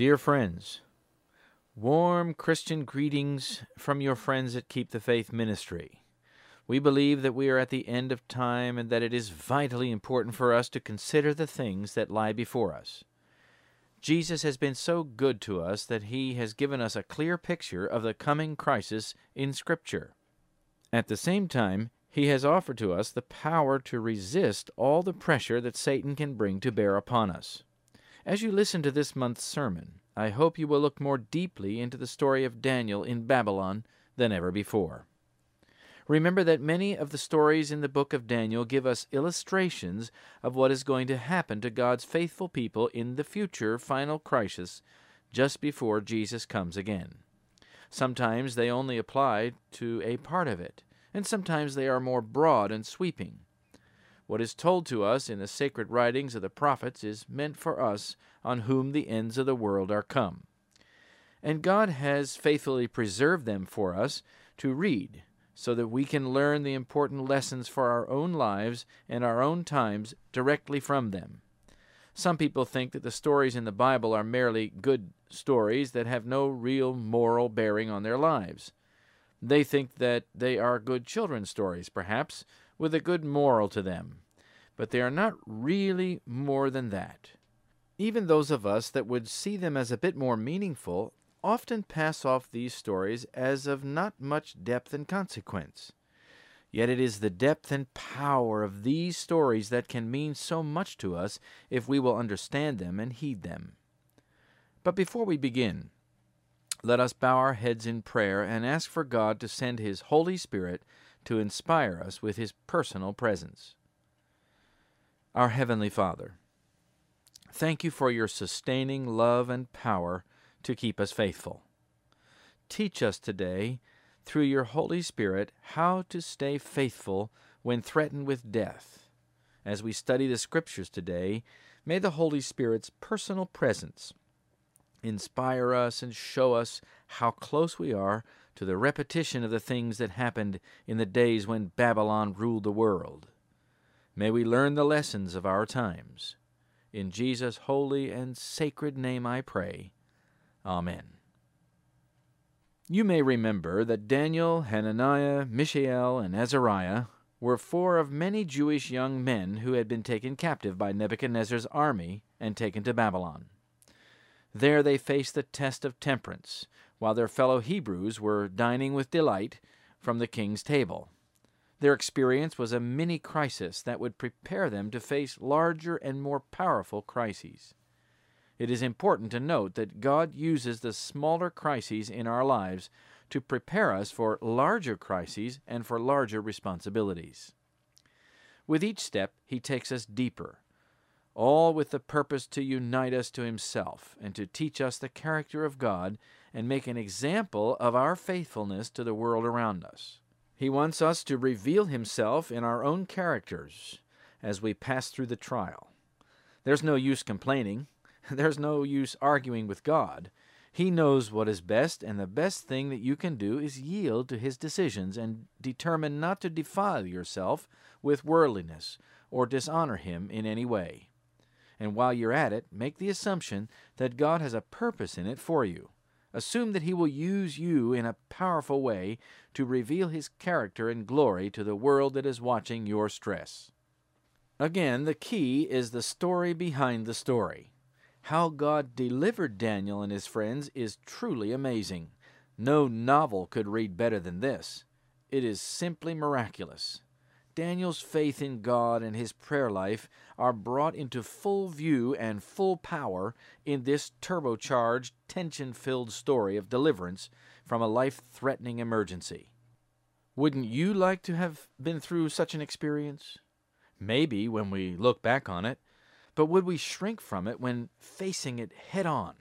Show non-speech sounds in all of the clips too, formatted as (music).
Dear friends, warm Christian greetings from your friends at Keep the Faith Ministry. We believe that we are at the end of time and that it is vitally important for us to consider the things that lie before us. Jesus has been so good to us that he has given us a clear picture of the coming crisis in Scripture. At the same time, he has offered to us the power to resist all the pressure that Satan can bring to bear upon us. As you listen to this month's sermon, I hope you will look more deeply into the story of Daniel in Babylon than ever before. Remember that many of the stories in the book of Daniel give us illustrations of what is going to happen to God's faithful people in the future final crisis just before Jesus comes again. Sometimes they only apply to a part of it, and sometimes they are more broad and sweeping. What is told to us in the sacred writings of the prophets is meant for us on whom the ends of the world are come. And God has faithfully preserved them for us to read, so that we can learn the important lessons for our own lives and our own times directly from them. Some people think that the stories in the Bible are merely good stories that have no real moral bearing on their lives. They think that they are good children's stories, perhaps, with a good moral to them, but they are not really more than that. Even those of us that would see them as a bit more meaningful often pass off these stories as of not much depth and consequence. Yet it is the depth and power of these stories that can mean so much to us if we will understand them and heed them. But before we begin, let us bow our heads in prayer and ask for God to send His Holy Spirit to inspire us with His personal presence. Our Heavenly Father, thank you for your sustaining love and power to keep us faithful. Teach us today, through your Holy Spirit, how to stay faithful when threatened with death. As we study the Scriptures today, may the Holy Spirit's personal presence inspire us and show us how close we are to the repetition of the things that happened in the days when Babylon ruled the world. May we learn the lessons of our times. In Jesus' holy and sacred name I pray. Amen. You may remember that Daniel, Hananiah, Mishael, and Azariah were four of many Jewish young men who had been taken captive by Nebuchadnezzar's army and taken to Babylon. There they faced the test of temperance, while their fellow Hebrews were dining with delight from the king's table. Their experience was a mini crisis that would prepare them to face larger and more powerful crises. It is important to note that God uses the smaller crises in our lives to prepare us for larger crises and for larger responsibilities. With each step, He takes us deeper, all with the purpose to unite us to Himself and to teach us the character of God and make an example of our faithfulness to the world around us. He wants us to reveal Himself in our own characters as we pass through the trial. There's no use complaining. (laughs) There's no use arguing with God. He knows what is best, and the best thing that you can do is yield to His decisions and determine not to defile yourself with worldliness or dishonor Him in any way. And while you're at it, make the assumption that God has a purpose in it for you. Assume that He will use you in a powerful way to reveal His character and glory to the world that is watching your stress. Again, the key is the story behind the story. How God delivered Daniel and his friends is truly amazing. No novel could read better than this. It is simply miraculous. Daniel's faith in God and his prayer life are brought into full view and full power in this turbocharged, tension filled story of deliverance from a life threatening emergency. Wouldn't you like to have been through such an experience? Maybe when we look back on it, But would we shrink from it when facing it head on?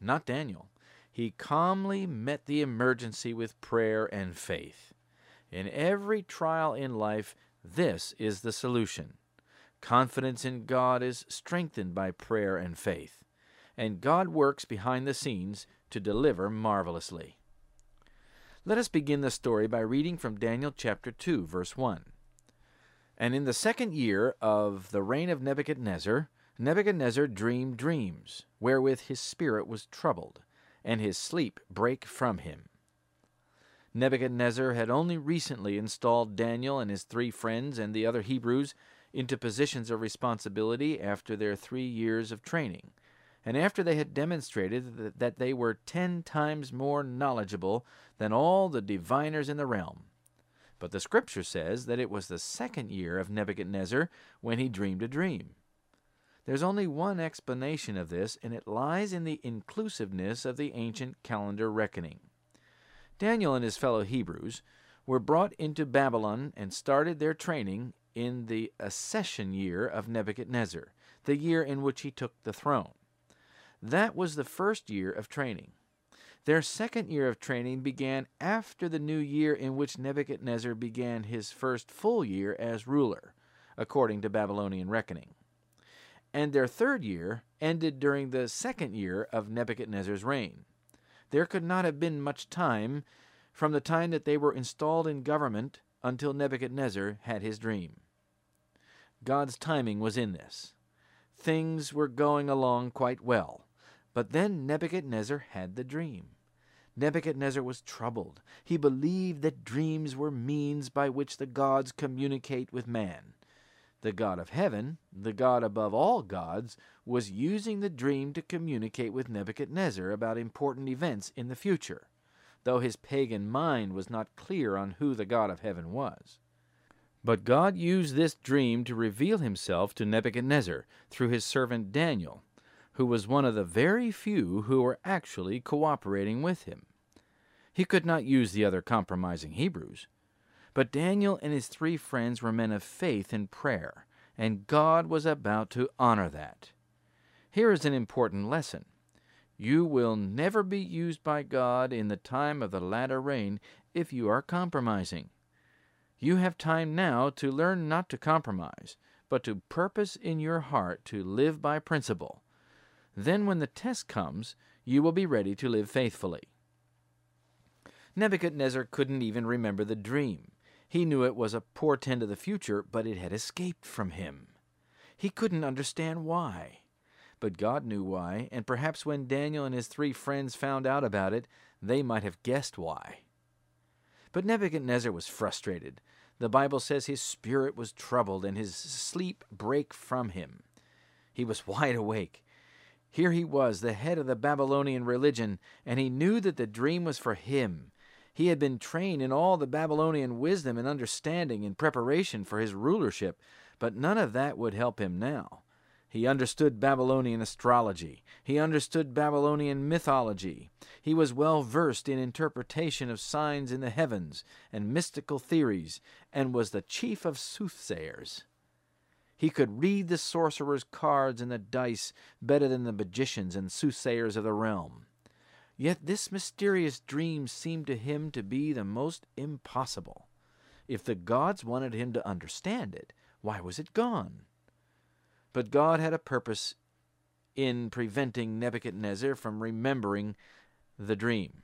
Not Daniel. He calmly met the emergency with prayer and faith. In every trial in life, this is the solution. Confidence in God is strengthened by prayer and faith, and God works behind the scenes to deliver marvelously. Let us begin the story by reading from Daniel chapter 2, verse 1. And in the second year of the reign of Nebuchadnezzar, Nebuchadnezzar dreamed dreams, wherewith his spirit was troubled, and his sleep brake from him. Nebuchadnezzar had only recently installed Daniel and his three friends and the other Hebrews into positions of responsibility after their three years of training, and after they had demonstrated that they were ten times more knowledgeable than all the diviners in the realm. But the Scripture says that it was the second year of Nebuchadnezzar when he dreamed a dream. There's only one explanation of this, and it lies in the inclusiveness of the ancient calendar reckoning. Daniel and his fellow Hebrews were brought into Babylon and started their training in the accession year of Nebuchadnezzar, the year in which he took the throne. That was the first year of training. Their second year of training began after the new year in which Nebuchadnezzar began his first full year as ruler, according to Babylonian reckoning. And their third year ended during the second year of Nebuchadnezzar's reign. There could not have been much time from the time that they were installed in government until Nebuchadnezzar had his dream. God's timing was in this. Things were going along quite well, but then Nebuchadnezzar had the dream. Nebuchadnezzar was troubled. He believed that dreams were means by which the gods communicate with man. The God of heaven, the God above all gods, was using the dream to communicate with Nebuchadnezzar about important events in the future though his pagan mind was not clear on who the God of heaven was. But God used this dream to reveal himself to Nebuchadnezzar through his servant Daniel, who was one of the very few who were actually cooperating with him. He could not use the other compromising Hebrews. But Daniel and his three friends were men of faith and prayer, and God was about to honor that. Here is an important lesson. You will never be used by God in the time of the latter rain if you are compromising. You have time now to learn not to compromise, but to purpose in your heart to live by principle. Then, when the test comes, you will be ready to live faithfully. Nebuchadnezzar couldn't even remember the dream. He knew it was a portent of the future, but it had escaped from him. He couldn't understand why. But God knew why, and perhaps when Daniel and his three friends found out about it, they might have guessed why. But Nebuchadnezzar was frustrated. The Bible says his spirit was troubled and his sleep brake from him. He was (laughs) wide awake. Here he was, the head of the Babylonian religion, and he knew that the dream was for him. He had been trained in all the Babylonian wisdom and understanding in preparation for his rulership, but none of that would help him now. He understood Babylonian astrology. He understood Babylonian mythology. He was well versed in interpretation of signs in the heavens and mystical theories, and was the chief of soothsayers. He could read the sorcerer's cards and the dice better than the magicians and soothsayers of the realm. Yet this mysterious dream seemed to him to be the most impossible. If the gods wanted him to understand it, why was it gone? But God had a purpose in preventing Nebuchadnezzar from remembering the dream.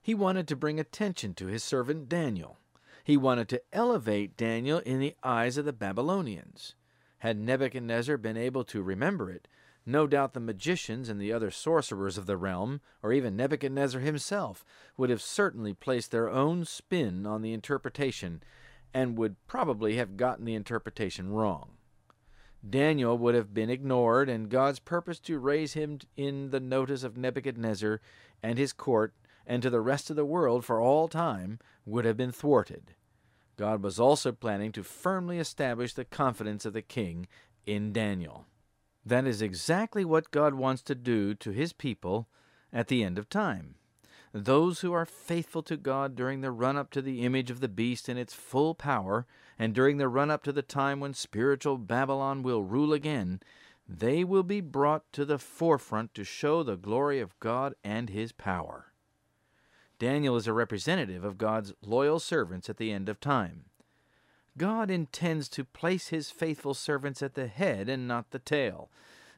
He wanted to bring attention to his servant Daniel. He wanted to elevate Daniel in the eyes of the Babylonians. Had Nebuchadnezzar been able to remember it, no doubt the magicians and the other sorcerers of the realm, or even Nebuchadnezzar himself, would have certainly placed their own spin on the interpretation and would probably have gotten the interpretation wrong. Daniel would have been ignored, and God's purpose to raise him in the notice of Nebuchadnezzar and his court and to the rest of the world for all time would have been thwarted. God was also planning to firmly establish the confidence of the king in Daniel. That is exactly what God wants to do to his people at the end of time. Those who are faithful to God during the run up to the image of the beast in its full power, and during the run up to the time when spiritual Babylon will rule again, they will be brought to the forefront to show the glory of God and His power. Daniel is a representative of God's loyal servants at the end of time. God intends to place His faithful servants at the head and not the tail.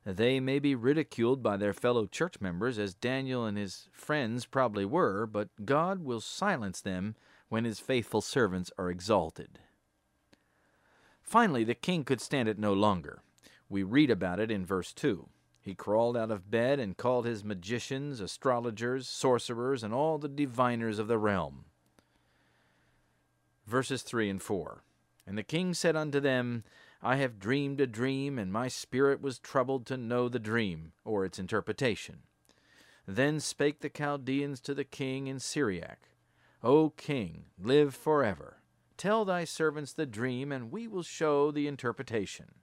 They may be ridiculed by their fellow church members, as Daniel and his friends probably were, but God will silence them when His faithful servants are exalted. Finally, the king could stand it no longer. We read about it in verse 2. He crawled out of bed and called his magicians, astrologers, sorcerers, and all the diviners of the realm. Verses 3 and 4. And the king said unto them, I have dreamed a dream, and my spirit was troubled to know the dream, or its interpretation. Then spake the Chaldeans to the king in Syriac, O king, live for ever. Tell thy servants the dream, and we will show the interpretation.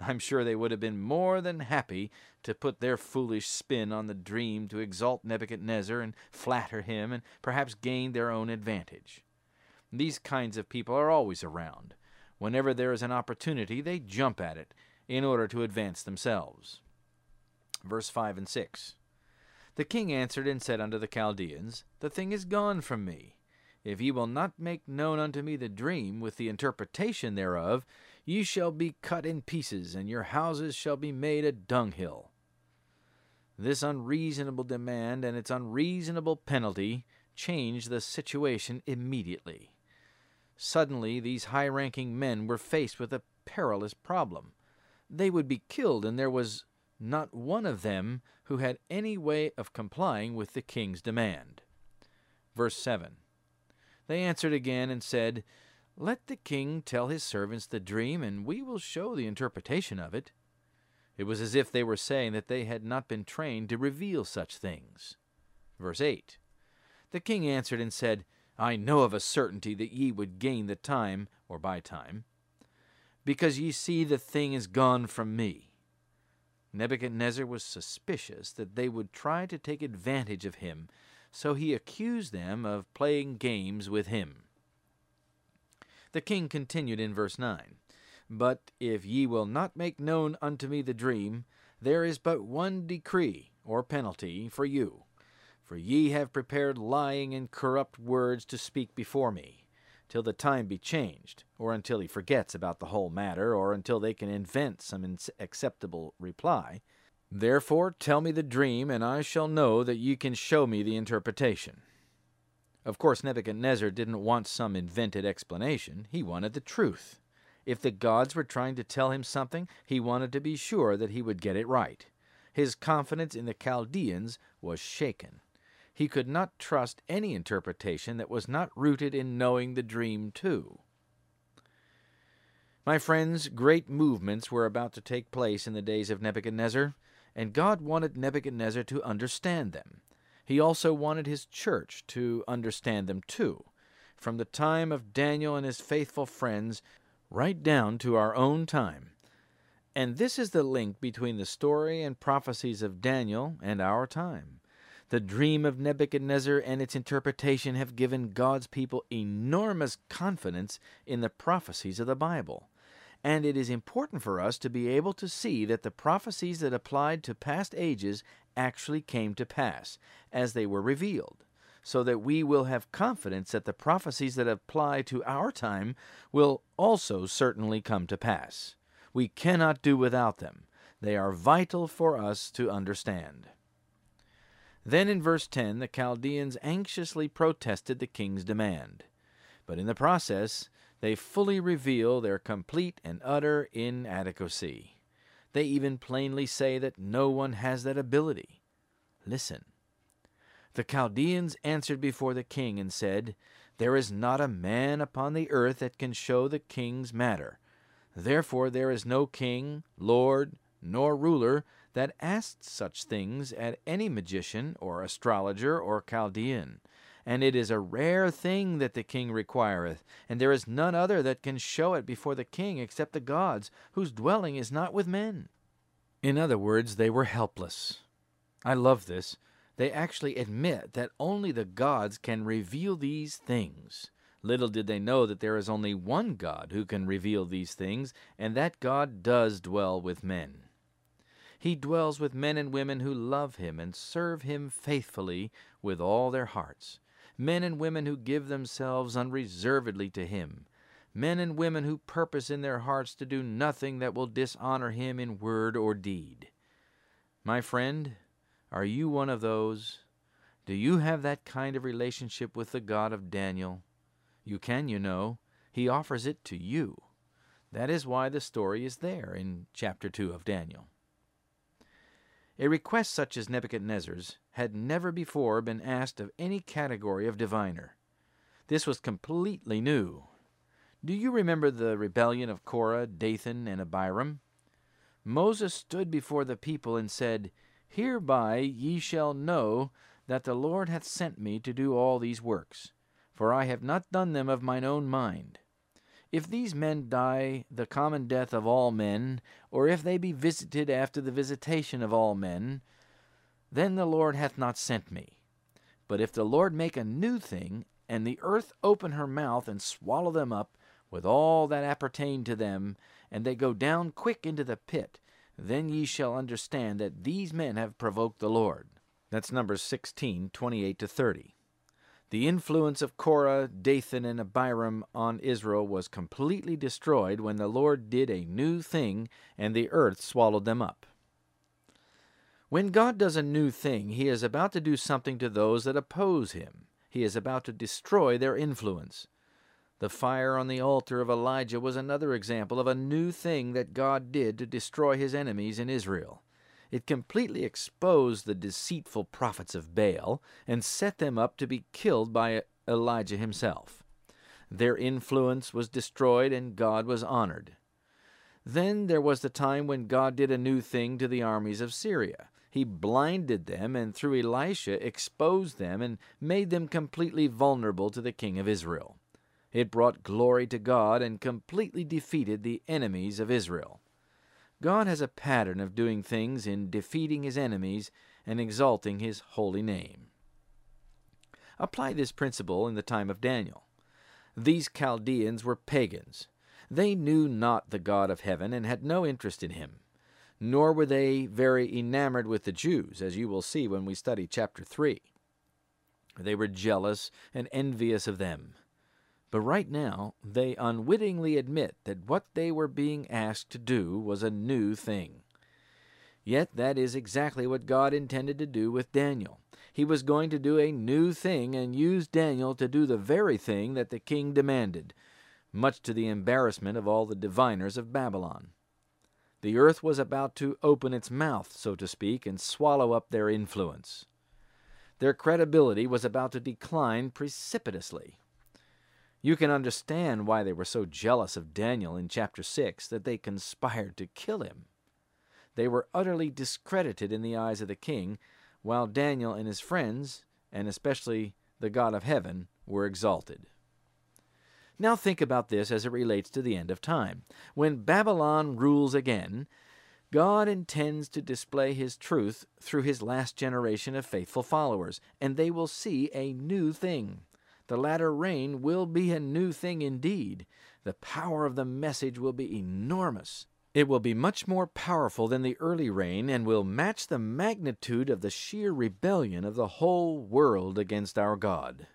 I'm sure they would have been more than happy to put their foolish spin on the dream to exalt Nebuchadnezzar and flatter him and perhaps gain their own advantage. These kinds of people are always around. Whenever there is an opportunity, they jump at it in order to advance themselves. Verse 5 and 6 The king answered and said unto the Chaldeans, The thing is gone from me. If ye will not make known unto me the dream with the interpretation thereof, Ye shall be cut in pieces, and your houses shall be made a dunghill. This unreasonable demand and its unreasonable penalty changed the situation immediately. Suddenly, these high ranking men were faced with a perilous problem. They would be killed, and there was not one of them who had any way of complying with the king's demand. Verse 7 They answered again and said, let the king tell his servants the dream, and we will show the interpretation of it. It was as if they were saying that they had not been trained to reveal such things. Verse 8 The king answered and said, I know of a certainty that ye would gain the time, or by time, because ye see the thing is gone from me. Nebuchadnezzar was suspicious that they would try to take advantage of him, so he accused them of playing games with him. The king continued in verse 9 But if ye will not make known unto me the dream, there is but one decree, or penalty, for you. For ye have prepared lying and corrupt words to speak before me, till the time be changed, or until he forgets about the whole matter, or until they can invent some acceptable reply. Therefore tell me the dream, and I shall know that ye can show me the interpretation. Of course, Nebuchadnezzar didn't want some invented explanation, he wanted the truth. If the gods were trying to tell him something, he wanted to be sure that he would get it right. His confidence in the Chaldeans was shaken. He could not trust any interpretation that was not rooted in knowing the dream too. My friends, great movements were about to take place in the days of Nebuchadnezzar, and God wanted Nebuchadnezzar to understand them. He also wanted his church to understand them too, from the time of Daniel and his faithful friends right down to our own time. And this is the link between the story and prophecies of Daniel and our time. The dream of Nebuchadnezzar and its interpretation have given God's people enormous confidence in the prophecies of the Bible. And it is important for us to be able to see that the prophecies that applied to past ages actually came to pass, as they were revealed, so that we will have confidence that the prophecies that apply to our time will also certainly come to pass. We cannot do without them. They are vital for us to understand. Then in verse 10, the Chaldeans anxiously protested the king's demand. But in the process, they fully reveal their complete and utter inadequacy. They even plainly say that no one has that ability. Listen. The Chaldeans answered before the king and said, There is not a man upon the earth that can show the king's matter. Therefore there is no king, lord, nor ruler that asked such things at any magician, or astrologer, or Chaldean. And it is a rare thing that the king requireth, and there is none other that can show it before the king except the gods, whose dwelling is not with men. In other words, they were helpless. I love this. They actually admit that only the gods can reveal these things. Little did they know that there is only one God who can reveal these things, and that God does dwell with men. He dwells with men and women who love Him and serve Him faithfully with all their hearts, men and women who give themselves unreservedly to Him, men and women who purpose in their hearts to do nothing that will dishonor Him in word or deed. My friend, are you one of those? Do you have that kind of relationship with the God of Daniel? You can, you know. He offers it to you. That is why the story is there in chapter 2 of Daniel. A request such as Nebuchadnezzar's had never before been asked of any category of diviner. This was completely new. Do you remember the rebellion of Korah, Dathan, and Abiram? Moses stood before the people and said, Hereby ye shall know that the Lord hath sent me to do all these works, for I have not done them of mine own mind. If these men die the common death of all men, or if they be visited after the visitation of all men, then the Lord hath not sent me. But if the Lord make a new thing, and the earth open her mouth and swallow them up, with all that appertain to them, and they go down quick into the pit, then ye shall understand that these men have provoked the Lord. That's Numbers 16, 28 to 30. The influence of Korah, Dathan, and Abiram on Israel was completely destroyed when the Lord did a new thing and the earth swallowed them up. When God does a new thing, he is about to do something to those that oppose him. He is about to destroy their influence. The fire on the altar of Elijah was another example of a new thing that God did to destroy his enemies in Israel. It completely exposed the deceitful prophets of Baal and set them up to be killed by Elijah himself. Their influence was destroyed and God was honored. Then there was the time when God did a new thing to the armies of Syria. He blinded them and through Elisha exposed them and made them completely vulnerable to the king of Israel. It brought glory to God and completely defeated the enemies of Israel. God has a pattern of doing things in defeating his enemies and exalting his holy name. Apply this principle in the time of Daniel. These Chaldeans were pagans. They knew not the God of heaven and had no interest in him. Nor were they very enamored with the Jews, as you will see when we study chapter 3. They were jealous and envious of them. But right now, they unwittingly admit that what they were being asked to do was a new thing. Yet that is exactly what God intended to do with Daniel. He was going to do a new thing and use Daniel to do the very thing that the king demanded, much to the embarrassment of all the diviners of Babylon. The earth was about to open its mouth, so to speak, and swallow up their influence. Their credibility was about to decline precipitously. You can understand why they were so jealous of Daniel in chapter 6 that they conspired to kill him. They were utterly discredited in the eyes of the king, while Daniel and his friends, and especially the God of heaven, were exalted. Now think about this as it relates to the end of time. When Babylon rules again, God intends to display his truth through his last generation of faithful followers, and they will see a new thing. The latter rain will be a new thing indeed. The power of the message will be enormous. It will be much more powerful than the early rain and will match the magnitude of the sheer rebellion of the whole world against our God.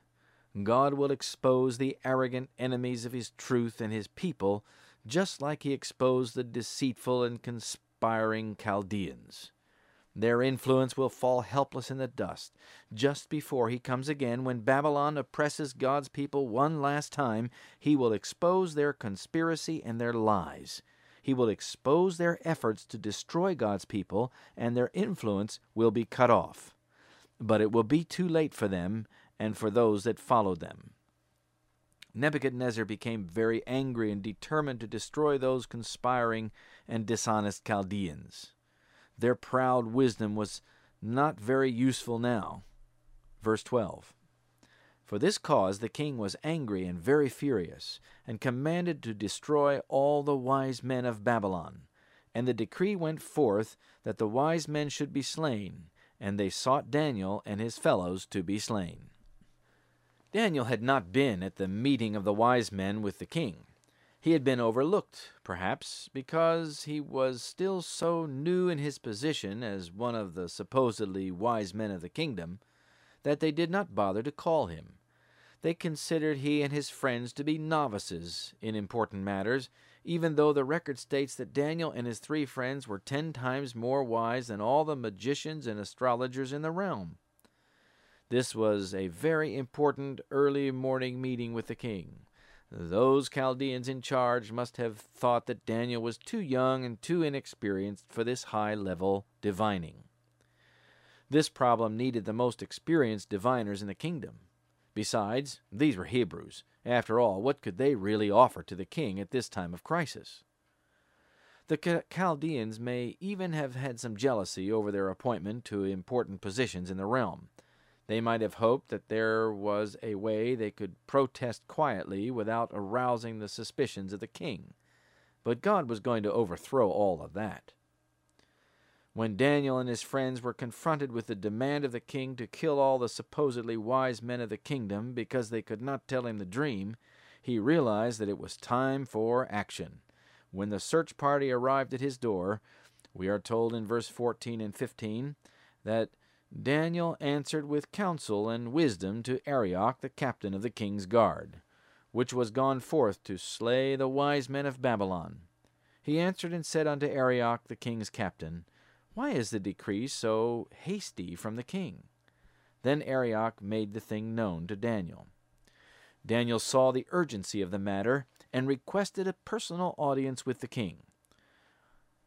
God will expose the arrogant enemies of His truth and His people, just like He exposed the deceitful and conspiring Chaldeans. Their influence will fall helpless in the dust just before he comes again. When Babylon oppresses God's people one last time, he will expose their conspiracy and their lies. He will expose their efforts to destroy God's people, and their influence will be cut off. But it will be too late for them and for those that followed them. Nebuchadnezzar became very angry and determined to destroy those conspiring and dishonest Chaldeans. Their proud wisdom was not very useful now. Verse 12 For this cause the king was angry and very furious, and commanded to destroy all the wise men of Babylon. And the decree went forth that the wise men should be slain, and they sought Daniel and his fellows to be slain. Daniel had not been at the meeting of the wise men with the king. He had been overlooked, perhaps, because he was still so new in his position as one of the supposedly wise men of the kingdom that they did not bother to call him. They considered he and his friends to be novices in important matters, even though the record states that Daniel and his three friends were ten times more wise than all the magicians and astrologers in the realm. This was a very important early morning meeting with the king. Those Chaldeans in charge must have thought that Daniel was too young and too inexperienced for this high level divining. This problem needed the most experienced diviners in the kingdom. Besides, these were Hebrews. After all, what could they really offer to the king at this time of crisis? The Chaldeans may even have had some jealousy over their appointment to important positions in the realm. They might have hoped that there was a way they could protest quietly without arousing the suspicions of the king. But God was going to overthrow all of that. When Daniel and his friends were confronted with the demand of the king to kill all the supposedly wise men of the kingdom because they could not tell him the dream, he realized that it was time for action. When the search party arrived at his door, we are told in verse 14 and 15 that Daniel answered with counsel and wisdom to Arioch, the captain of the king's guard, which was gone forth to slay the wise men of Babylon. He answered and said unto Arioch, the king's captain, Why is the decree so hasty from the king? Then Arioch made the thing known to Daniel. Daniel saw the urgency of the matter and requested a personal audience with the king.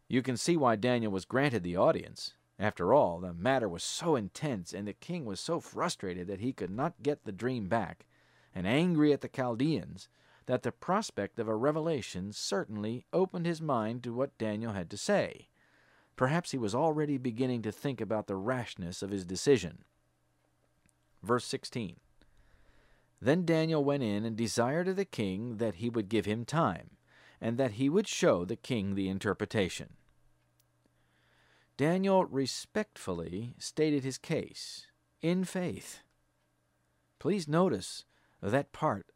You can see why Daniel was granted the audience. After all, the matter was so intense, and the king was so frustrated that he could not get the dream back, and angry at the Chaldeans, that the prospect of a revelation certainly opened his mind to what Daniel had to say. Perhaps he was already beginning to think about the rashness of his decision. Verse 16 Then Daniel went in and desired of the king that he would give him time, and that he would show the king the interpretation. Daniel respectfully stated his case in faith. Please notice that part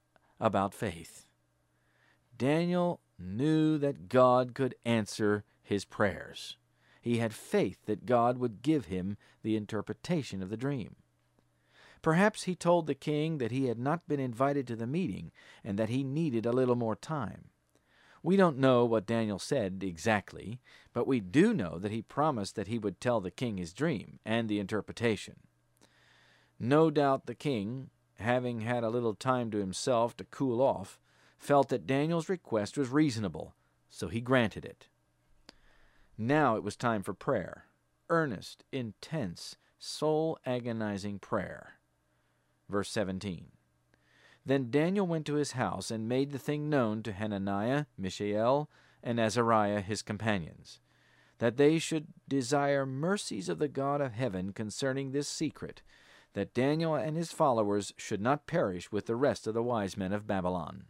about faith. Daniel knew that God could answer his prayers. He had faith that God would give him the interpretation of the dream. Perhaps he told the king that he had not been invited to the meeting and that he needed a little more time. We don't know what Daniel said exactly, but we do know that he promised that he would tell the king his dream and the interpretation. No doubt the king, having had a little time to himself to cool off, felt that Daniel's request was reasonable, so he granted it. Now it was time for prayer earnest, intense, soul agonizing prayer. Verse 17 then Daniel went to his house and made the thing known to Hananiah, Mishael, and Azariah his companions, that they should desire mercies of the God of heaven concerning this secret, that Daniel and his followers should not perish with the rest of the wise men of Babylon.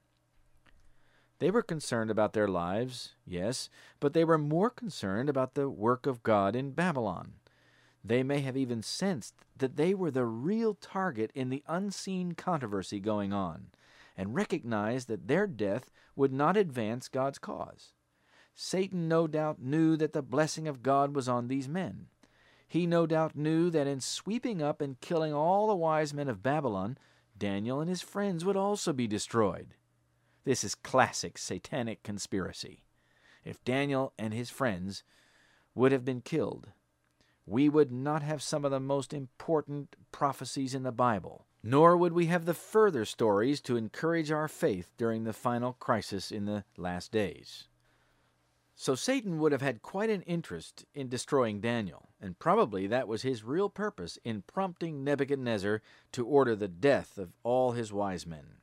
They were concerned about their lives, yes, but they were more concerned about the work of God in Babylon. They may have even sensed that they were the real target in the unseen controversy going on, and recognized that their death would not advance God's cause. Satan no doubt knew that the blessing of God was on these men. He no doubt knew that in sweeping up and killing all the wise men of Babylon, Daniel and his friends would also be destroyed. This is classic satanic conspiracy. If Daniel and his friends would have been killed, we would not have some of the most important prophecies in the Bible, nor would we have the further stories to encourage our faith during the final crisis in the last days. So Satan would have had quite an interest in destroying Daniel, and probably that was his real purpose in prompting Nebuchadnezzar to order the death of all his wise men.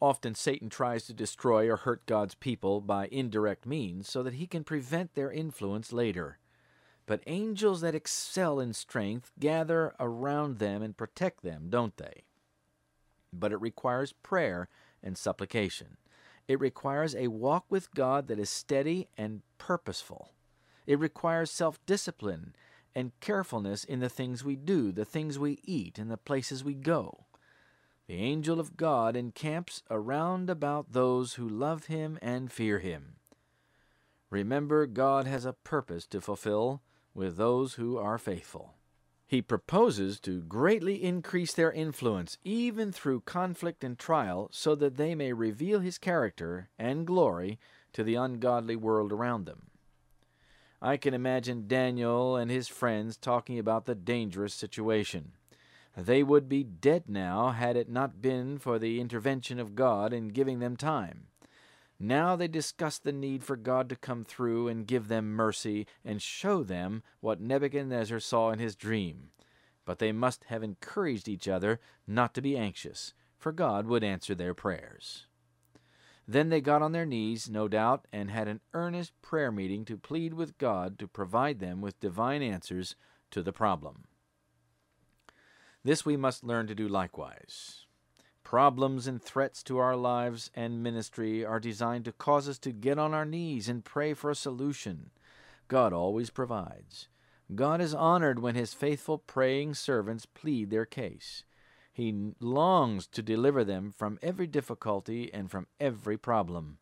Often Satan tries to destroy or hurt God's people by indirect means so that he can prevent their influence later. But angels that excel in strength gather around them and protect them, don't they? But it requires prayer and supplication. It requires a walk with God that is steady and purposeful. It requires self discipline and carefulness in the things we do, the things we eat, and the places we go. The angel of God encamps around about those who love him and fear him. Remember, God has a purpose to fulfill with those who are faithful. He proposes to greatly increase their influence, even through conflict and trial, so that they may reveal his character and glory to the ungodly world around them. I can imagine Daniel and his friends talking about the dangerous situation. They would be dead now had it not been for the intervention of God in giving them time. Now they discuss the need for God to come through and give them mercy and show them what Nebuchadnezzar saw in his dream. But they must have encouraged each other not to be anxious, for God would answer their prayers. Then they got on their knees, no doubt, and had an earnest prayer meeting to plead with God to provide them with divine answers to the problem. This we must learn to do likewise. Problems and threats to our lives and ministry are designed to cause us to get on our knees and pray for a solution. God always provides. God is honored when his faithful praying servants plead their case. He longs to deliver them from every difficulty and from every problem.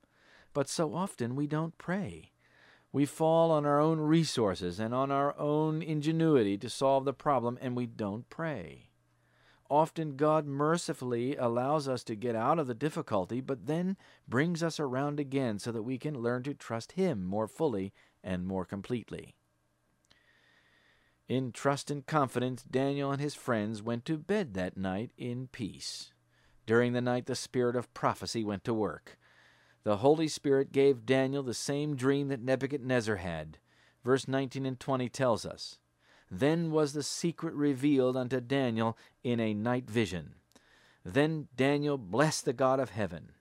But so often we don't pray. We fall on our own resources and on our own ingenuity to solve the problem, and we don't pray. Often God mercifully allows us to get out of the difficulty, but then brings us around again so that we can learn to trust Him more fully and more completely. In trust and confidence, Daniel and his friends went to bed that night in peace. During the night, the spirit of prophecy went to work. The Holy Spirit gave Daniel the same dream that Nebuchadnezzar had. Verse 19 and 20 tells us then was the secret revealed unto Daniel in a night vision. Then Daniel blessed the God of heaven.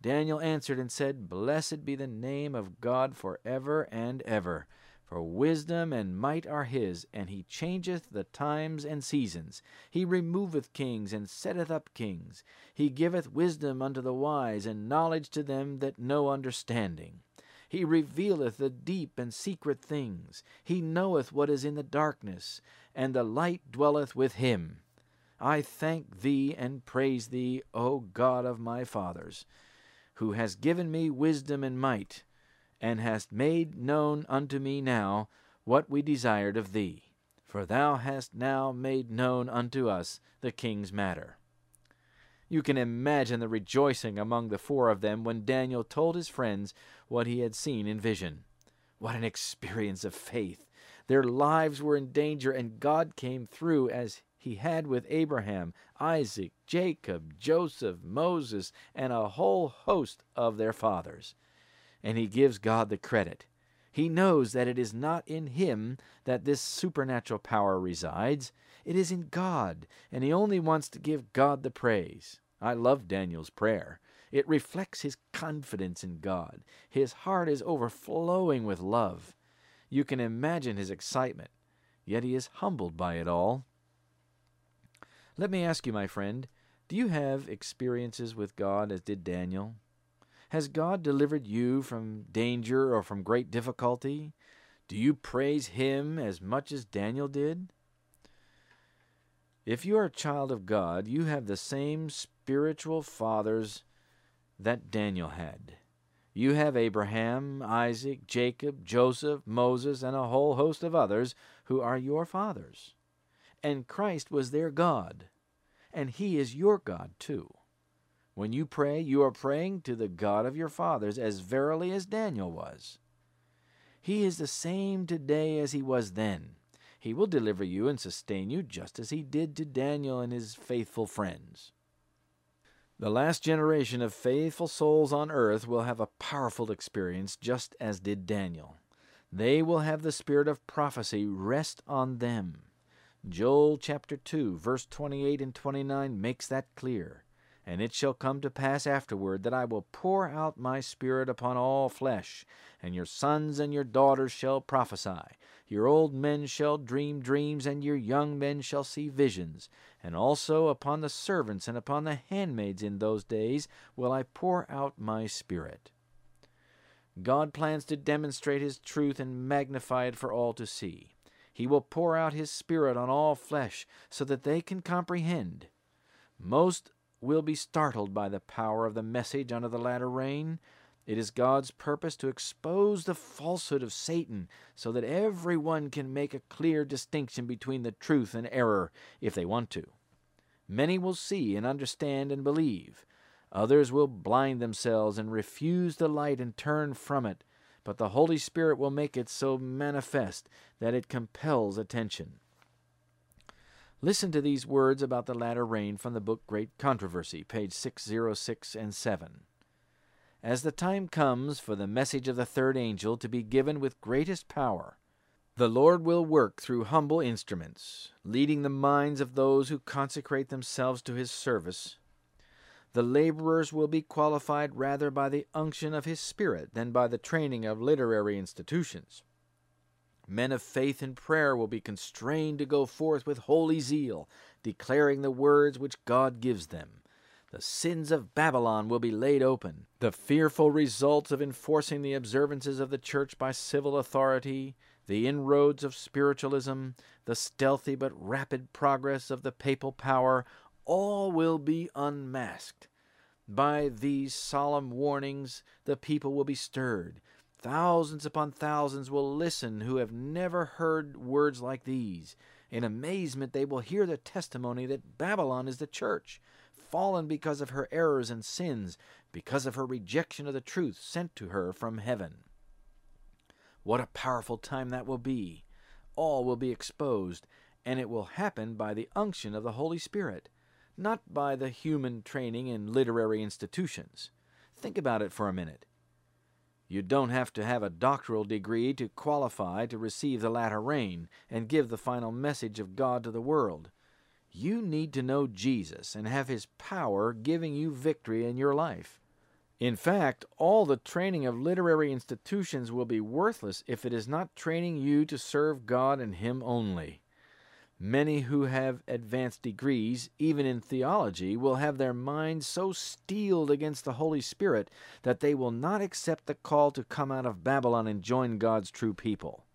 Daniel answered and said, Blessed be the name of God for ever and ever. For wisdom and might are his, and he changeth the times and seasons. He removeth kings and setteth up kings. He giveth wisdom unto the wise, and knowledge to them that know understanding. He revealeth the deep and secret things. He knoweth what is in the darkness, and the light dwelleth with him. I thank thee and praise thee, O God of my fathers, who hast given me wisdom and might, and hast made known unto me now what we desired of thee. For thou hast now made known unto us the king's matter. You can imagine the rejoicing among the four of them when Daniel told his friends what he had seen in vision. What an experience of faith! Their lives were in danger, and God came through as he had with Abraham, Isaac, Jacob, Joseph, Moses, and a whole host of their fathers. And he gives God the credit. He knows that it is not in him that this supernatural power resides. It is in God, and he only wants to give God the praise. I love Daniel's prayer. It reflects his confidence in God. His heart is overflowing with love. You can imagine his excitement, yet he is humbled by it all. Let me ask you, my friend, do you have experiences with God as did Daniel? Has God delivered you from danger or from great difficulty? Do you praise Him as much as Daniel did? If you are a child of God, you have the same spiritual fathers that Daniel had. You have Abraham, Isaac, Jacob, Joseph, Moses, and a whole host of others who are your fathers. And Christ was their God, and He is your God too. When you pray, you are praying to the God of your fathers, as verily as Daniel was. He is the same today as He was then. He will deliver you and sustain you just as he did to Daniel and his faithful friends. The last generation of faithful souls on earth will have a powerful experience just as did Daniel. They will have the spirit of prophecy rest on them. Joel chapter 2, verse 28 and 29 makes that clear. And it shall come to pass afterward that I will pour out my Spirit upon all flesh, and your sons and your daughters shall prophesy. Your old men shall dream dreams, and your young men shall see visions. And also upon the servants and upon the handmaids in those days will I pour out my Spirit. God plans to demonstrate His truth and magnify it for all to see. He will pour out His Spirit on all flesh so that they can comprehend. Most will be startled by the power of the message under the latter rain. It is God's purpose to expose the falsehood of Satan so that everyone can make a clear distinction between the truth and error if they want to. Many will see and understand and believe. Others will blind themselves and refuse the light and turn from it, but the Holy Spirit will make it so manifest that it compels attention. Listen to these words about the latter rain from the book Great Controversy, page 606 and 7. As the time comes for the message of the third angel to be given with greatest power, the Lord will work through humble instruments, leading the minds of those who consecrate themselves to his service. The laborers will be qualified rather by the unction of his Spirit than by the training of literary institutions. Men of faith and prayer will be constrained to go forth with holy zeal, declaring the words which God gives them. The sins of Babylon will be laid open. The fearful results of enforcing the observances of the church by civil authority, the inroads of spiritualism, the stealthy but rapid progress of the papal power, all will be unmasked. By these solemn warnings, the people will be stirred. Thousands upon thousands will listen who have never heard words like these. In amazement, they will hear the testimony that Babylon is the church, fallen because of her errors and sins, because of her rejection of the truth sent to her from heaven. What a powerful time that will be! All will be exposed, and it will happen by the unction of the Holy Spirit, not by the human training in literary institutions. Think about it for a minute. You don't have to have a doctoral degree to qualify to receive the latter rain and give the final message of God to the world. You need to know Jesus and have His power giving you victory in your life. In fact, all the training of literary institutions will be worthless if it is not training you to serve God and Him only. Many who have advanced degrees, even in theology, will have their minds so steeled against the Holy Spirit that they will not accept the call to come out of Babylon and join God's true people.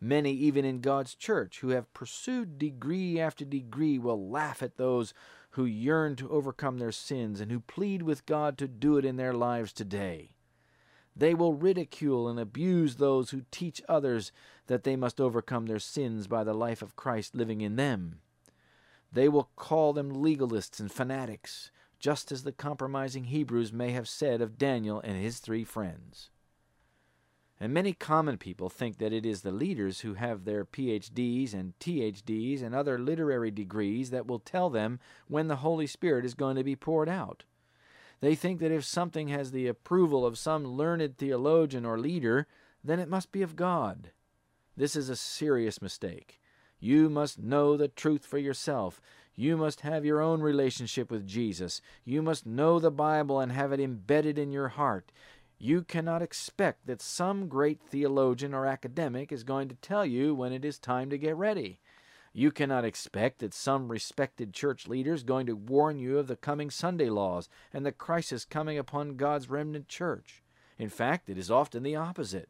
Many, even in God's church, who have pursued degree after degree, will laugh at those who yearn to overcome their sins and who plead with God to do it in their lives today. They will ridicule and abuse those who teach others that they must overcome their sins by the life of Christ living in them. They will call them legalists and fanatics, just as the compromising Hebrews may have said of Daniel and his three friends. And many common people think that it is the leaders who have their PhDs and THDs and other literary degrees that will tell them when the Holy Spirit is going to be poured out. They think that if something has the approval of some learned theologian or leader, then it must be of God. This is a serious mistake. You must know the truth for yourself. You must have your own relationship with Jesus. You must know the Bible and have it embedded in your heart. You cannot expect that some great theologian or academic is going to tell you when it is time to get ready. You cannot expect that some respected church leader is going to warn you of the coming Sunday laws and the crisis coming upon God's remnant church. In fact, it is often the opposite.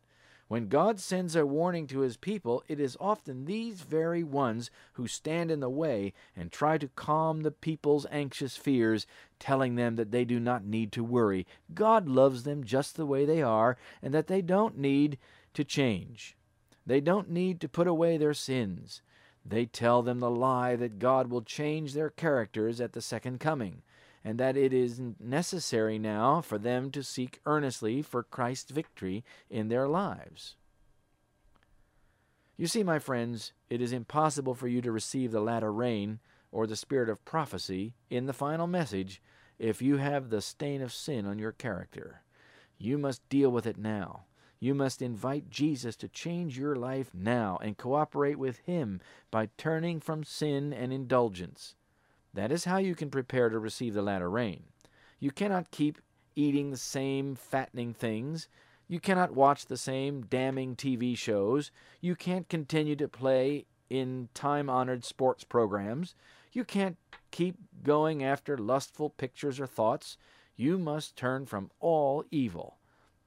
When God sends a warning to his people, it is often these very ones who stand in the way and try to calm the people's anxious fears, telling them that they do not need to worry. God loves them just the way they are, and that they don't need to change. They don't need to put away their sins. They tell them the lie that God will change their characters at the second coming, and that it is necessary now for them to seek earnestly for Christ's victory in their lives. You see, my friends, it is impossible for you to receive the latter rain or the spirit of prophecy in the final message if you have the stain of sin on your character. You must deal with it now. You must invite Jesus to change your life now and cooperate with Him by turning from sin and indulgence. That is how you can prepare to receive the latter rain. You cannot keep eating the same fattening things. You cannot watch the same damning TV shows. You can't continue to play in time honored sports programs. You can't keep going after lustful pictures or thoughts. You must turn from all evil.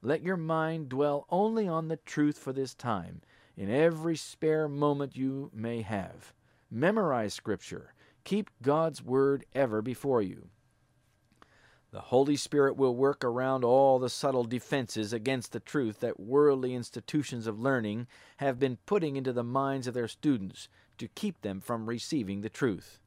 Let your mind dwell only on the truth for this time. in every spare moment you may have. Memorize Scripture. Keep God's Word ever before you. The Holy Spirit will work around all the subtle defenses against the truth that worldly institutions of learning have been putting into the minds of their students to keep them from receiving the truth.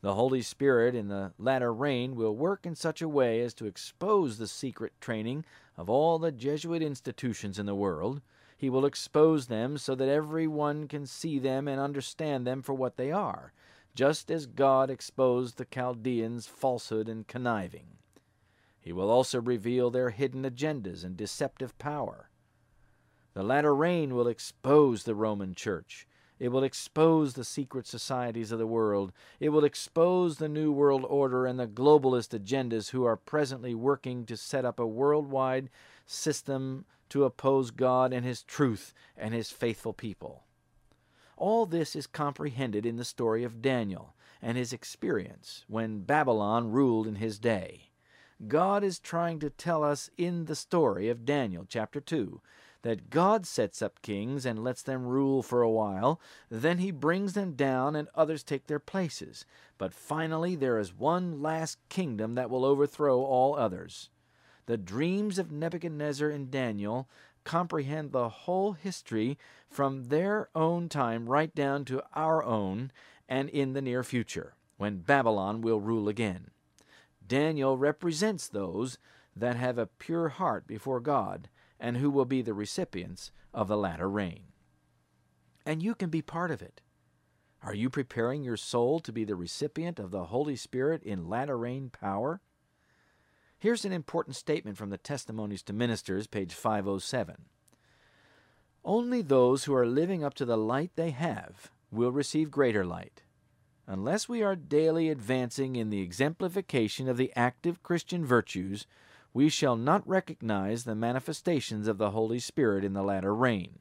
The Holy Spirit in the latter rain will work in such a way as to expose the secret training of all the Jesuit institutions in the world. He will expose them so that every one can see them and understand them for what they are, just as God exposed the Chaldeans' falsehood and conniving. He will also reveal their hidden agendas and deceptive power. The latter rain will expose the Roman Church. It will expose the secret societies of the world. It will expose the New World Order and the globalist agendas who are presently working to set up a worldwide system to oppose God and His truth and His faithful people. All this is comprehended in the story of Daniel and his experience when Babylon ruled in his day. God is trying to tell us in the story of Daniel chapter 2 that God sets up kings and lets them rule for a while, then he brings them down and others take their places. But finally there is one last kingdom that will overthrow all others. The dreams of Nebuchadnezzar and Daniel comprehend the whole history from their own time right down to our own and in the near future, when Babylon will rule again. Daniel represents those that have a pure heart before God and who will be the recipients of the latter rain. And you can be part of it. Are you preparing your soul to be the recipient of the Holy Spirit in latter rain power? Here's an important statement from the Testimonies to Ministers, page 507. Only those who are living up to the light they have will receive greater light unless we are daily advancing in the exemplification of the active Christian virtues, we shall not recognize the manifestations of the Holy Spirit in the latter rain.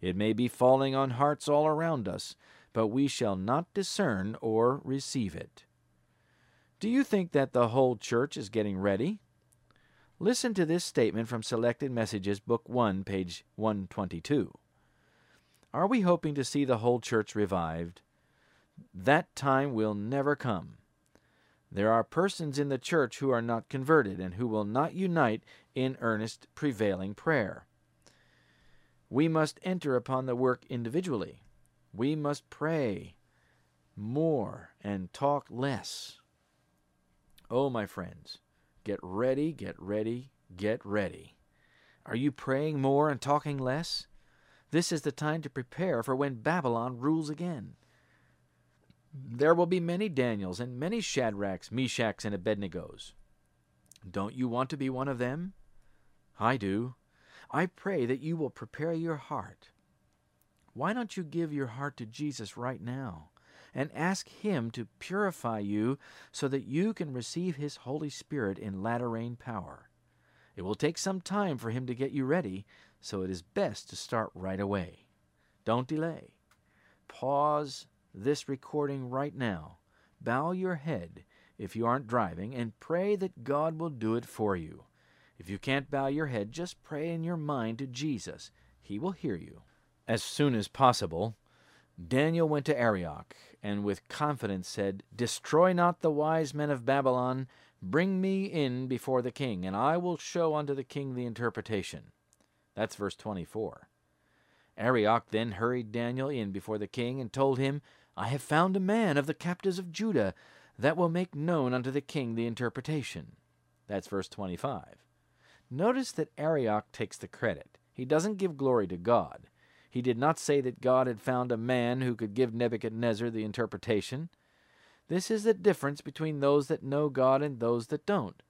It may be falling on hearts all around us, but we shall not discern or receive it. Do you think that the whole church is getting ready? Listen to this statement from Selected Messages, Book 1, page 122. Are we hoping to see the whole church revived? That time will never come. There are persons in the church who are not converted and who will not unite in earnest prevailing prayer. We must enter upon the work individually. We must pray more and talk less. Oh, my friends, get ready, get ready, get ready. Are you praying more and talking less? This is the time to prepare for when Babylon rules again. There will be many Daniels and many Shadrachs, Meshachs, and Abednegos. Don't you want to be one of them? I do. I pray that you will prepare your heart. Why don't you give your heart to Jesus right now and ask Him to purify you so that you can receive His Holy Spirit in latter rain power? It will take some time for Him to get you ready, so it is best to start right away. Don't delay. Pause this recording right now, bow your head if you aren't driving and pray that God will do it for you. If you can't bow your head, just pray in your mind to Jesus. He will hear you. As soon as possible, Daniel went to Arioch, and with confidence said, Destroy not the wise men of Babylon, bring me in before the king, and I will show unto the king the interpretation. That's verse 24. Arioch then hurried Daniel in before the king, and told him, I have found a man of the captives of Judah that will make known unto the king the interpretation. That's verse 25. Notice that Arioch takes the credit. He doesn't give glory to God. He did not say that God had found a man who could give Nebuchadnezzar the interpretation. This is the difference between those that know God and those that don't.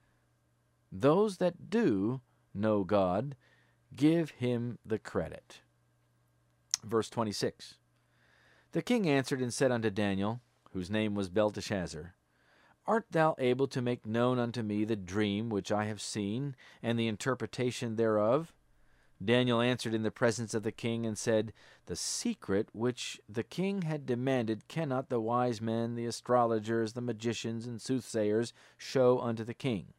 Those that do know God give him the credit. Verse 26. The king answered and said unto Daniel, whose name was Belteshazzar, Art thou able to make known unto me the dream which I have seen, and the interpretation thereof? Daniel answered in the presence of the king, and said, The secret which the king had demanded cannot the wise men, the astrologers, the magicians, and soothsayers show unto the king.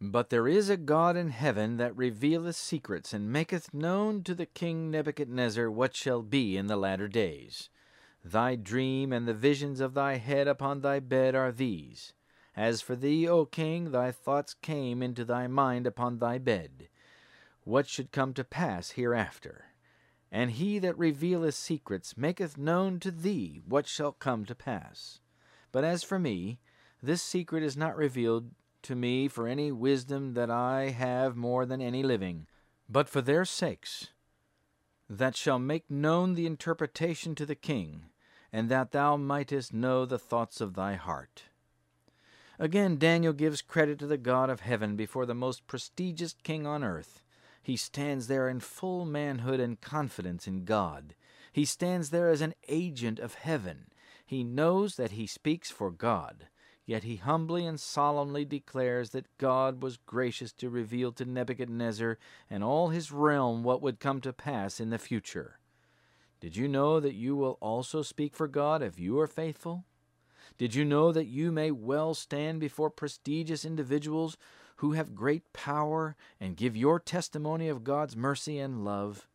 But there is a God in heaven that revealeth secrets, and maketh known to the king Nebuchadnezzar what shall be in the latter days. Thy dream and the visions of thy head upon thy bed are these. As for thee, O king, thy thoughts came into thy mind upon thy bed, what should come to pass hereafter. And he that revealeth secrets maketh known to thee what shall come to pass. But as for me, this secret is not revealed to me for any wisdom that I have more than any living, but for their sakes, that shall make known the interpretation to the king, and that thou mightest know the thoughts of thy heart. Again, Daniel gives credit to the God of heaven before the most prestigious king on earth. He stands there in full manhood and confidence in God. He stands there as an agent of heaven. He knows that he speaks for God. Yet he humbly and solemnly declares that God was gracious to reveal to Nebuchadnezzar and all his realm what would come to pass in the future. Did you know that you will also speak for God if you are faithful? Did you know that you may well stand before prestigious individuals who have great power and give your testimony of God's mercy and love?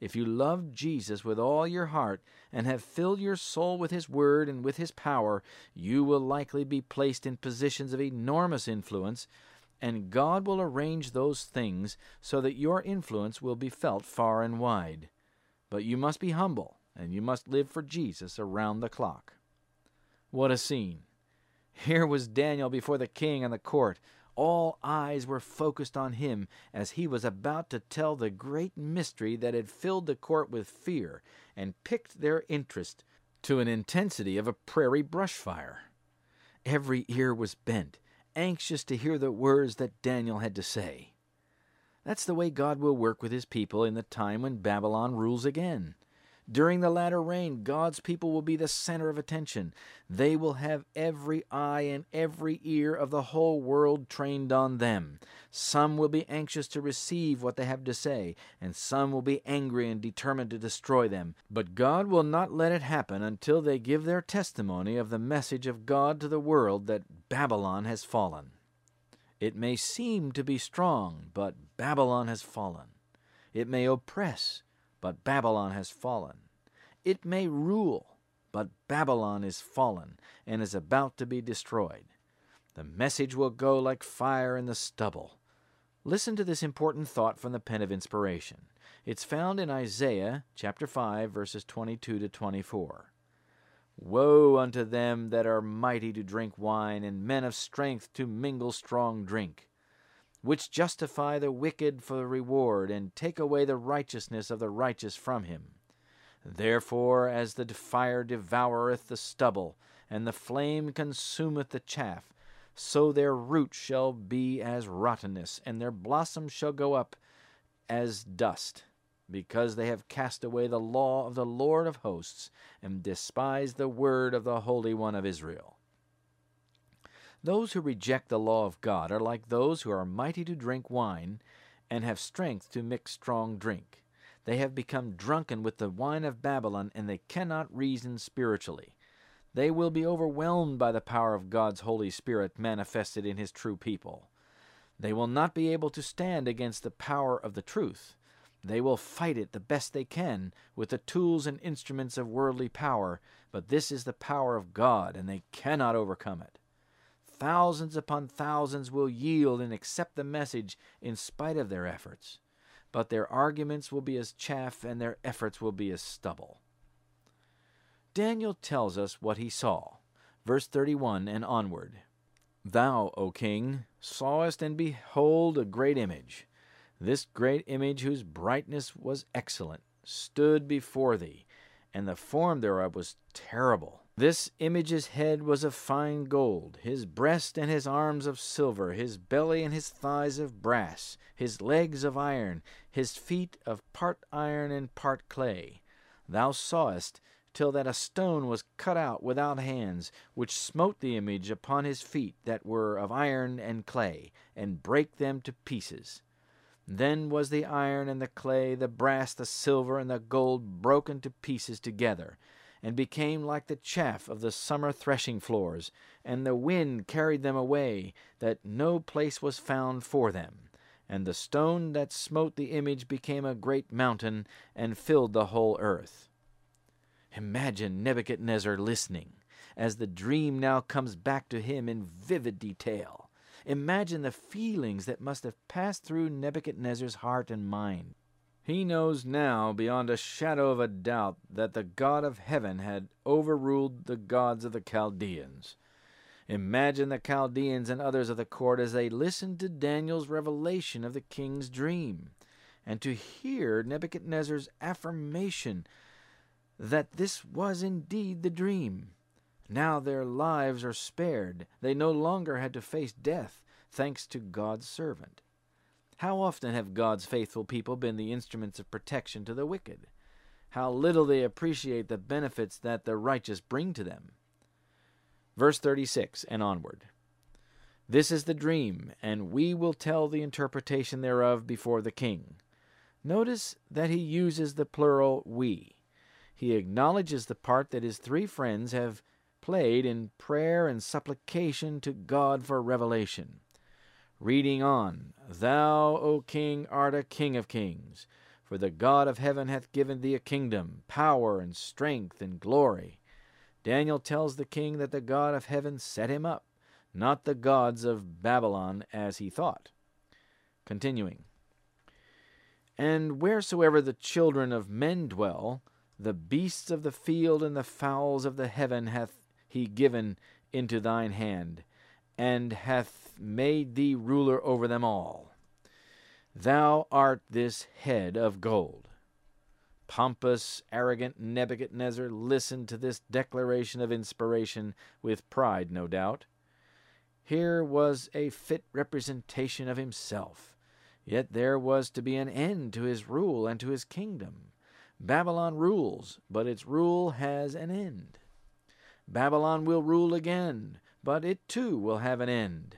If you love Jesus with all your heart and have filled your soul with His Word and with His power, you will likely be placed in positions of enormous influence, and God will arrange those things so that your influence will be felt far and wide. But you must be humble, and you must live for Jesus around the clock. What a scene! Here was Daniel before the king and the court, all eyes were focused on him as he was about to tell the great mystery that had filled the court with fear and picked their interest to an intensity of a prairie brush fire. Every ear was bent, anxious to hear the words that Daniel had to say. That's the way God will work with his people in the time when Babylon rules again. During the latter rain, God's people will be the center of attention. They will have every eye and every ear of the whole world trained on them. Some will be anxious to receive what they have to say, and some will be angry and determined to destroy them. But God will not let it happen until they give their testimony of the message of God to the world that Babylon has fallen. It may seem to be strong, but Babylon has fallen. It may oppress, but Babylon has fallen. It may rule, but Babylon is fallen and is about to be destroyed. The message will go like fire in the stubble. Listen to this important thought from the pen of inspiration. It's found in Isaiah chapter 5 verses 22 to 24. Woe unto them that are mighty to drink wine and men of strength to mingle strong drink which justify the wicked for reward, and take away the righteousness of the righteous from him. Therefore, as the fire devoureth the stubble, and the flame consumeth the chaff, so their root shall be as rottenness, and their blossom shall go up as dust, because they have cast away the law of the Lord of hosts, and despised the word of the Holy One of Israel. Those who reject the law of God are like those who are mighty to drink wine and have strength to mix strong drink. They have become drunken with the wine of Babylon and they cannot reason spiritually. They will be overwhelmed by the power of God's Holy Spirit manifested in His true people. They will not be able to stand against the power of the truth. They will fight it the best they can with the tools and instruments of worldly power, but this is the power of God, and they cannot overcome it. Thousands upon thousands will yield and accept the message in spite of their efforts, but their arguments will be as chaff and their efforts will be as stubble. Daniel tells us what he saw. Verse 31 and onward. Thou, O king, sawest and behold a great image. This great image, whose brightness was excellent, stood before thee, and the form thereof was terrible. This image's head was of fine gold, his breast and his arms of silver, his belly and his thighs of brass, his legs of iron, his feet of part iron and part clay. Thou sawest till that a stone was cut out without hands, which smote the image upon his feet that were of iron and clay, and brake them to pieces. Then was the iron and the clay, the brass, the silver, and the gold broken to pieces together and became like the chaff of the summer threshing floors, and the wind carried them away, that no place was found for them. And the stone that smote the image became a great mountain, and filled the whole earth. Imagine Nebuchadnezzar listening, as the dream now comes back to him in vivid detail. Imagine the feelings that must have passed through Nebuchadnezzar's heart and mind. He knows now beyond a shadow of a doubt that the God of heaven had overruled the gods of the Chaldeans. Imagine the Chaldeans and others of the court as they listened to Daniel's revelation of the king's dream, and to hear Nebuchadnezzar's affirmation that this was indeed the dream. Now their lives are spared. They no longer had to face death, thanks to God's servant. How often have God's faithful people been the instruments of protection to the wicked? How little they appreciate the benefits that the righteous bring to them. Verse 36 and onward. This is the dream, and we will tell the interpretation thereof before the king. Notice that he uses the plural we. He acknowledges the part that his three friends have played in prayer and supplication to God for revelation. Reading on, Thou, O King, art a King of kings, for the God of heaven hath given thee a kingdom, power, and strength, and glory. Daniel tells the king that the God of heaven set him up, not the gods of Babylon as he thought. Continuing, And wheresoever the children of men dwell, the beasts of the field and the fowls of the heaven hath he given into thine hand, and hath made thee ruler over them all. Thou art this head of gold. Pompous, arrogant Nebuchadnezzar listened to this declaration of inspiration with pride, no doubt. Here was a fit representation of himself, yet there was to be an end to his rule and to his kingdom. Babylon rules, but its rule has an end. Babylon will rule again, but it too will have an end.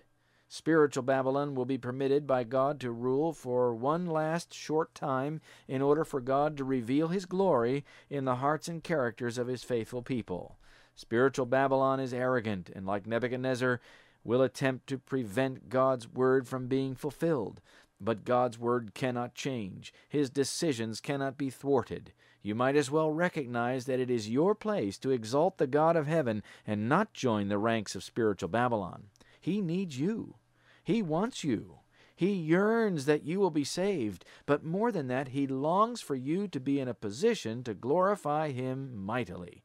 Spiritual Babylon will be permitted by God to rule for one last short time in order for God to reveal His glory in the hearts and characters of His faithful people. Spiritual Babylon is arrogant and, like Nebuchadnezzar, will attempt to prevent God's word from being fulfilled. But God's word cannot change. His decisions cannot be thwarted. You might as well recognize that it is your place to exalt the God of heaven and not join the ranks of spiritual Babylon. He needs you. He wants you. He yearns that you will be saved, but more than that, he longs for you to be in a position to glorify him mightily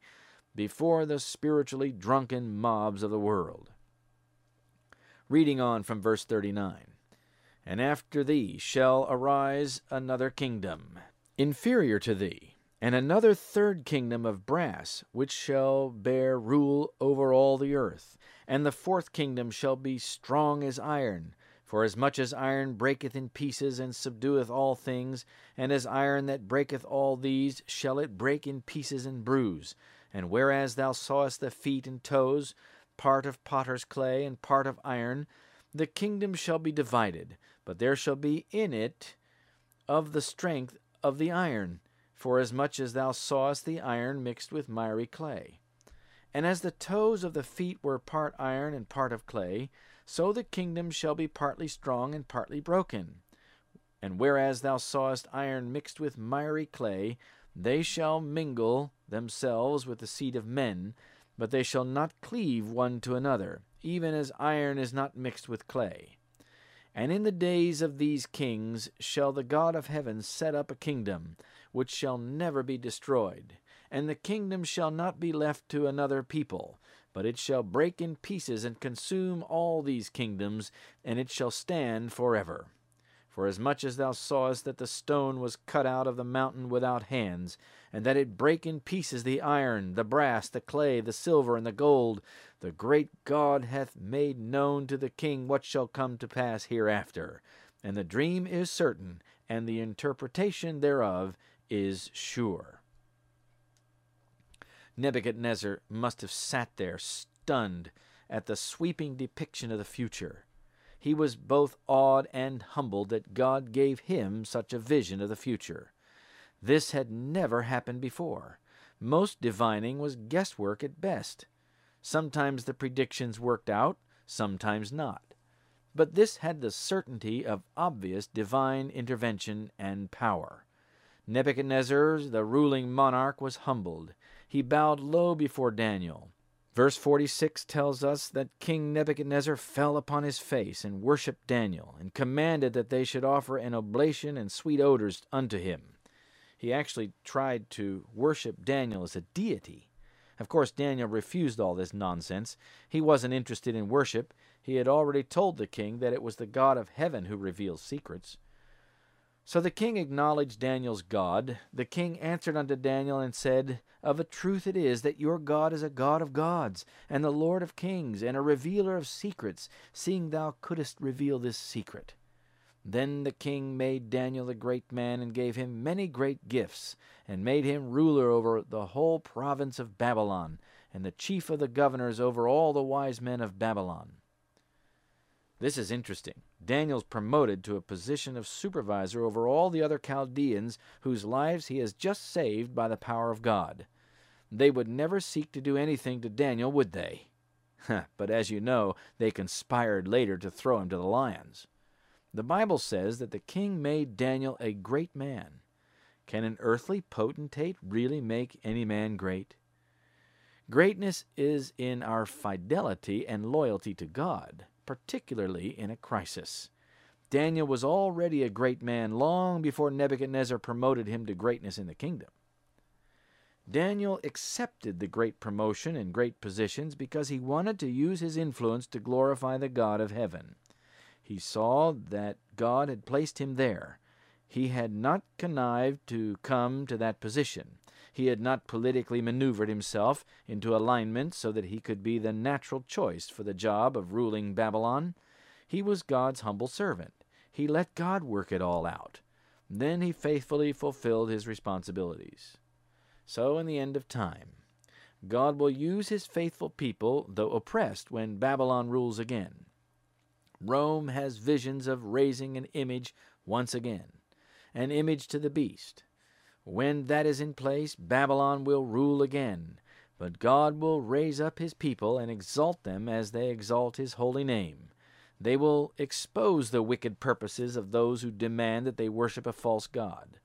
before the spiritually drunken mobs of the world. Reading on from verse 39 And after thee shall arise another kingdom, inferior to thee and another third kingdom of brass, which shall bear rule over all the earth. And the fourth kingdom shall be strong as iron. For as much as iron breaketh in pieces and subdueth all things, and as iron that breaketh all these, shall it break in pieces and bruise. And whereas thou sawest the feet and toes, part of potter's clay and part of iron, the kingdom shall be divided, but there shall be in it of the strength of the iron forasmuch as thou sawest the iron mixed with miry clay. And as the toes of the feet were part iron and part of clay, so the kingdom shall be partly strong and partly broken. And whereas thou sawest iron mixed with miry clay, they shall mingle themselves with the seed of men, but they shall not cleave one to another, even as iron is not mixed with clay. And in the days of these kings shall the God of heaven set up a kingdom, which shall never be destroyed. And the kingdom shall not be left to another people, but it shall break in pieces and consume all these kingdoms, and it shall stand forever. For as much as thou sawest that the stone was cut out of the mountain without hands, and that it brake in pieces the iron, the brass, the clay, the silver, and the gold, the great God hath made known to the king what shall come to pass hereafter. And the dream is certain, and the interpretation thereof is sure. Nebuchadnezzar must have sat there stunned at the sweeping depiction of the future. He was both awed and humbled that God gave him such a vision of the future. This had never happened before. Most divining was guesswork at best. Sometimes the predictions worked out, sometimes not. But this had the certainty of obvious divine intervention and power. Nebuchadnezzar, the ruling monarch, was humbled. He bowed low before Daniel. Verse 46 tells us that King Nebuchadnezzar fell upon his face and worshipped Daniel, and commanded that they should offer an oblation and sweet odors unto him. He actually tried to worship Daniel as a deity. Of course, Daniel refused all this nonsense. He wasn't interested in worship. He had already told the king that it was the God of heaven who reveals secrets. So the king acknowledged Daniel's God. The king answered unto Daniel and said, Of a truth it is that your God is a God of gods, and the Lord of kings, and a revealer of secrets, seeing thou couldst reveal this secret. Then the king made Daniel a great man, and gave him many great gifts, and made him ruler over the whole province of Babylon, and the chief of the governors over all the wise men of Babylon. This is interesting. Daniel's promoted to a position of supervisor over all the other Chaldeans whose lives he has just saved by the power of God. They would never seek to do anything to Daniel, would they? (laughs) but as you know, they conspired later to throw him to the lions. The Bible says that the king made Daniel a great man. Can an earthly potentate really make any man great? Greatness is in our fidelity and loyalty to God particularly in a crisis. Daniel was already a great man long before Nebuchadnezzar promoted him to greatness in the kingdom. Daniel accepted the great promotion and great positions because he wanted to use his influence to glorify the God of heaven. He saw that God had placed him there. He had not connived to come to that position. He had not politically maneuvered himself into alignment so that he could be the natural choice for the job of ruling Babylon. He was God's humble servant. He let God work it all out. Then he faithfully fulfilled his responsibilities. So, in the end of time, God will use his faithful people, though oppressed, when Babylon rules again. Rome has visions of raising an image once again, an image to the beast. When that is in place, Babylon will rule again, but God will raise up his people and exalt them as they exalt his holy name. They will expose the wicked purposes of those who demand that they worship a false God.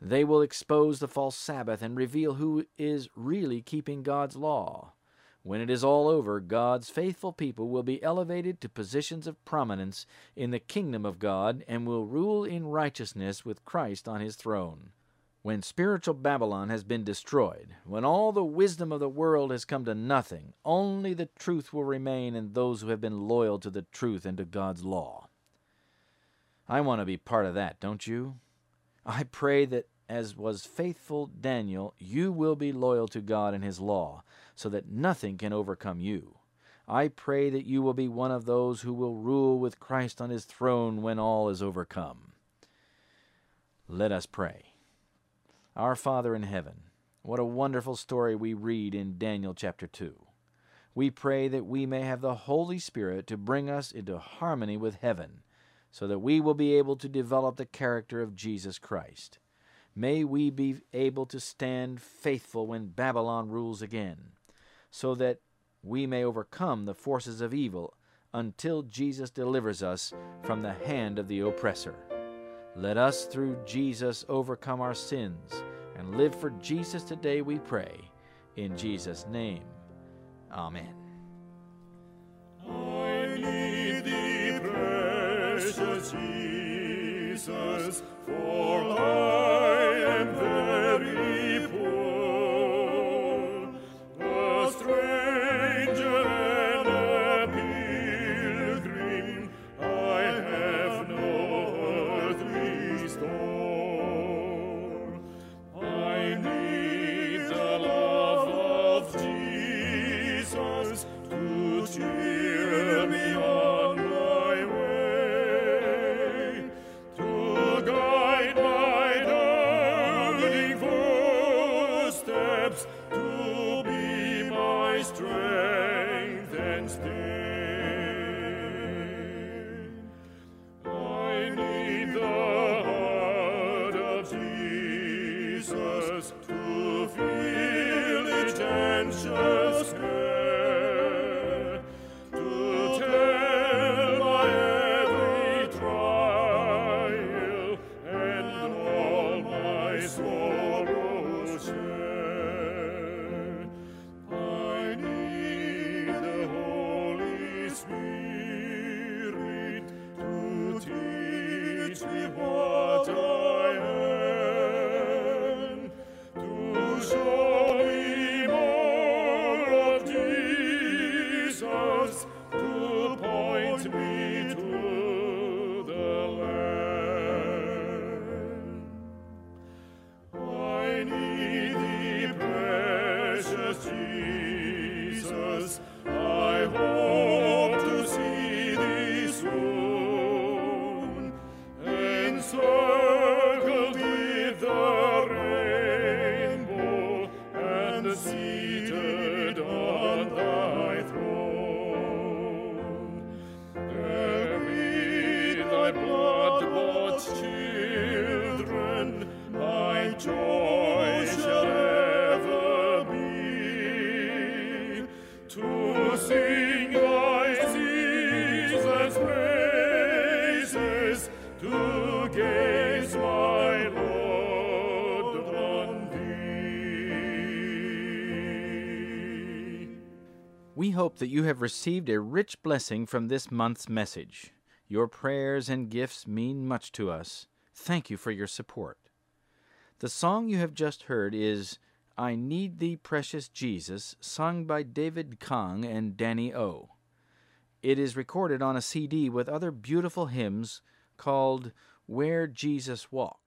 They will expose the false Sabbath and reveal who is really keeping God's law. When it is all over, God's faithful people will be elevated to positions of prominence in the kingdom of God and will rule in righteousness with Christ on his throne. When spiritual Babylon has been destroyed, when all the wisdom of the world has come to nothing, only the truth will remain in those who have been loyal to the truth and to God's law. I want to be part of that, don't you? I pray that, as was faithful Daniel, you will be loyal to God and His law, so that nothing can overcome you. I pray that you will be one of those who will rule with Christ on His throne when all is overcome. Let us pray. Our Father in heaven, what a wonderful story we read in Daniel chapter 2. We pray that we may have the Holy Spirit to bring us into harmony with heaven, so that we will be able to develop the character of Jesus Christ. May we be able to stand faithful when Babylon rules again, so that we may overcome the forces of evil until Jesus delivers us from the hand of the oppressor. Let us, through Jesus, overcome our sins and live for Jesus today, we pray. In Jesus' name, Amen. I need thee, precious Jesus, for I am very hope that you have received a rich blessing from this month's message. Your prayers and gifts mean much to us. Thank you for your support. The song you have just heard is I Need Thee, Precious Jesus, sung by David Kong and Danny O. It is recorded on a CD with other beautiful hymns called Where Jesus Walked.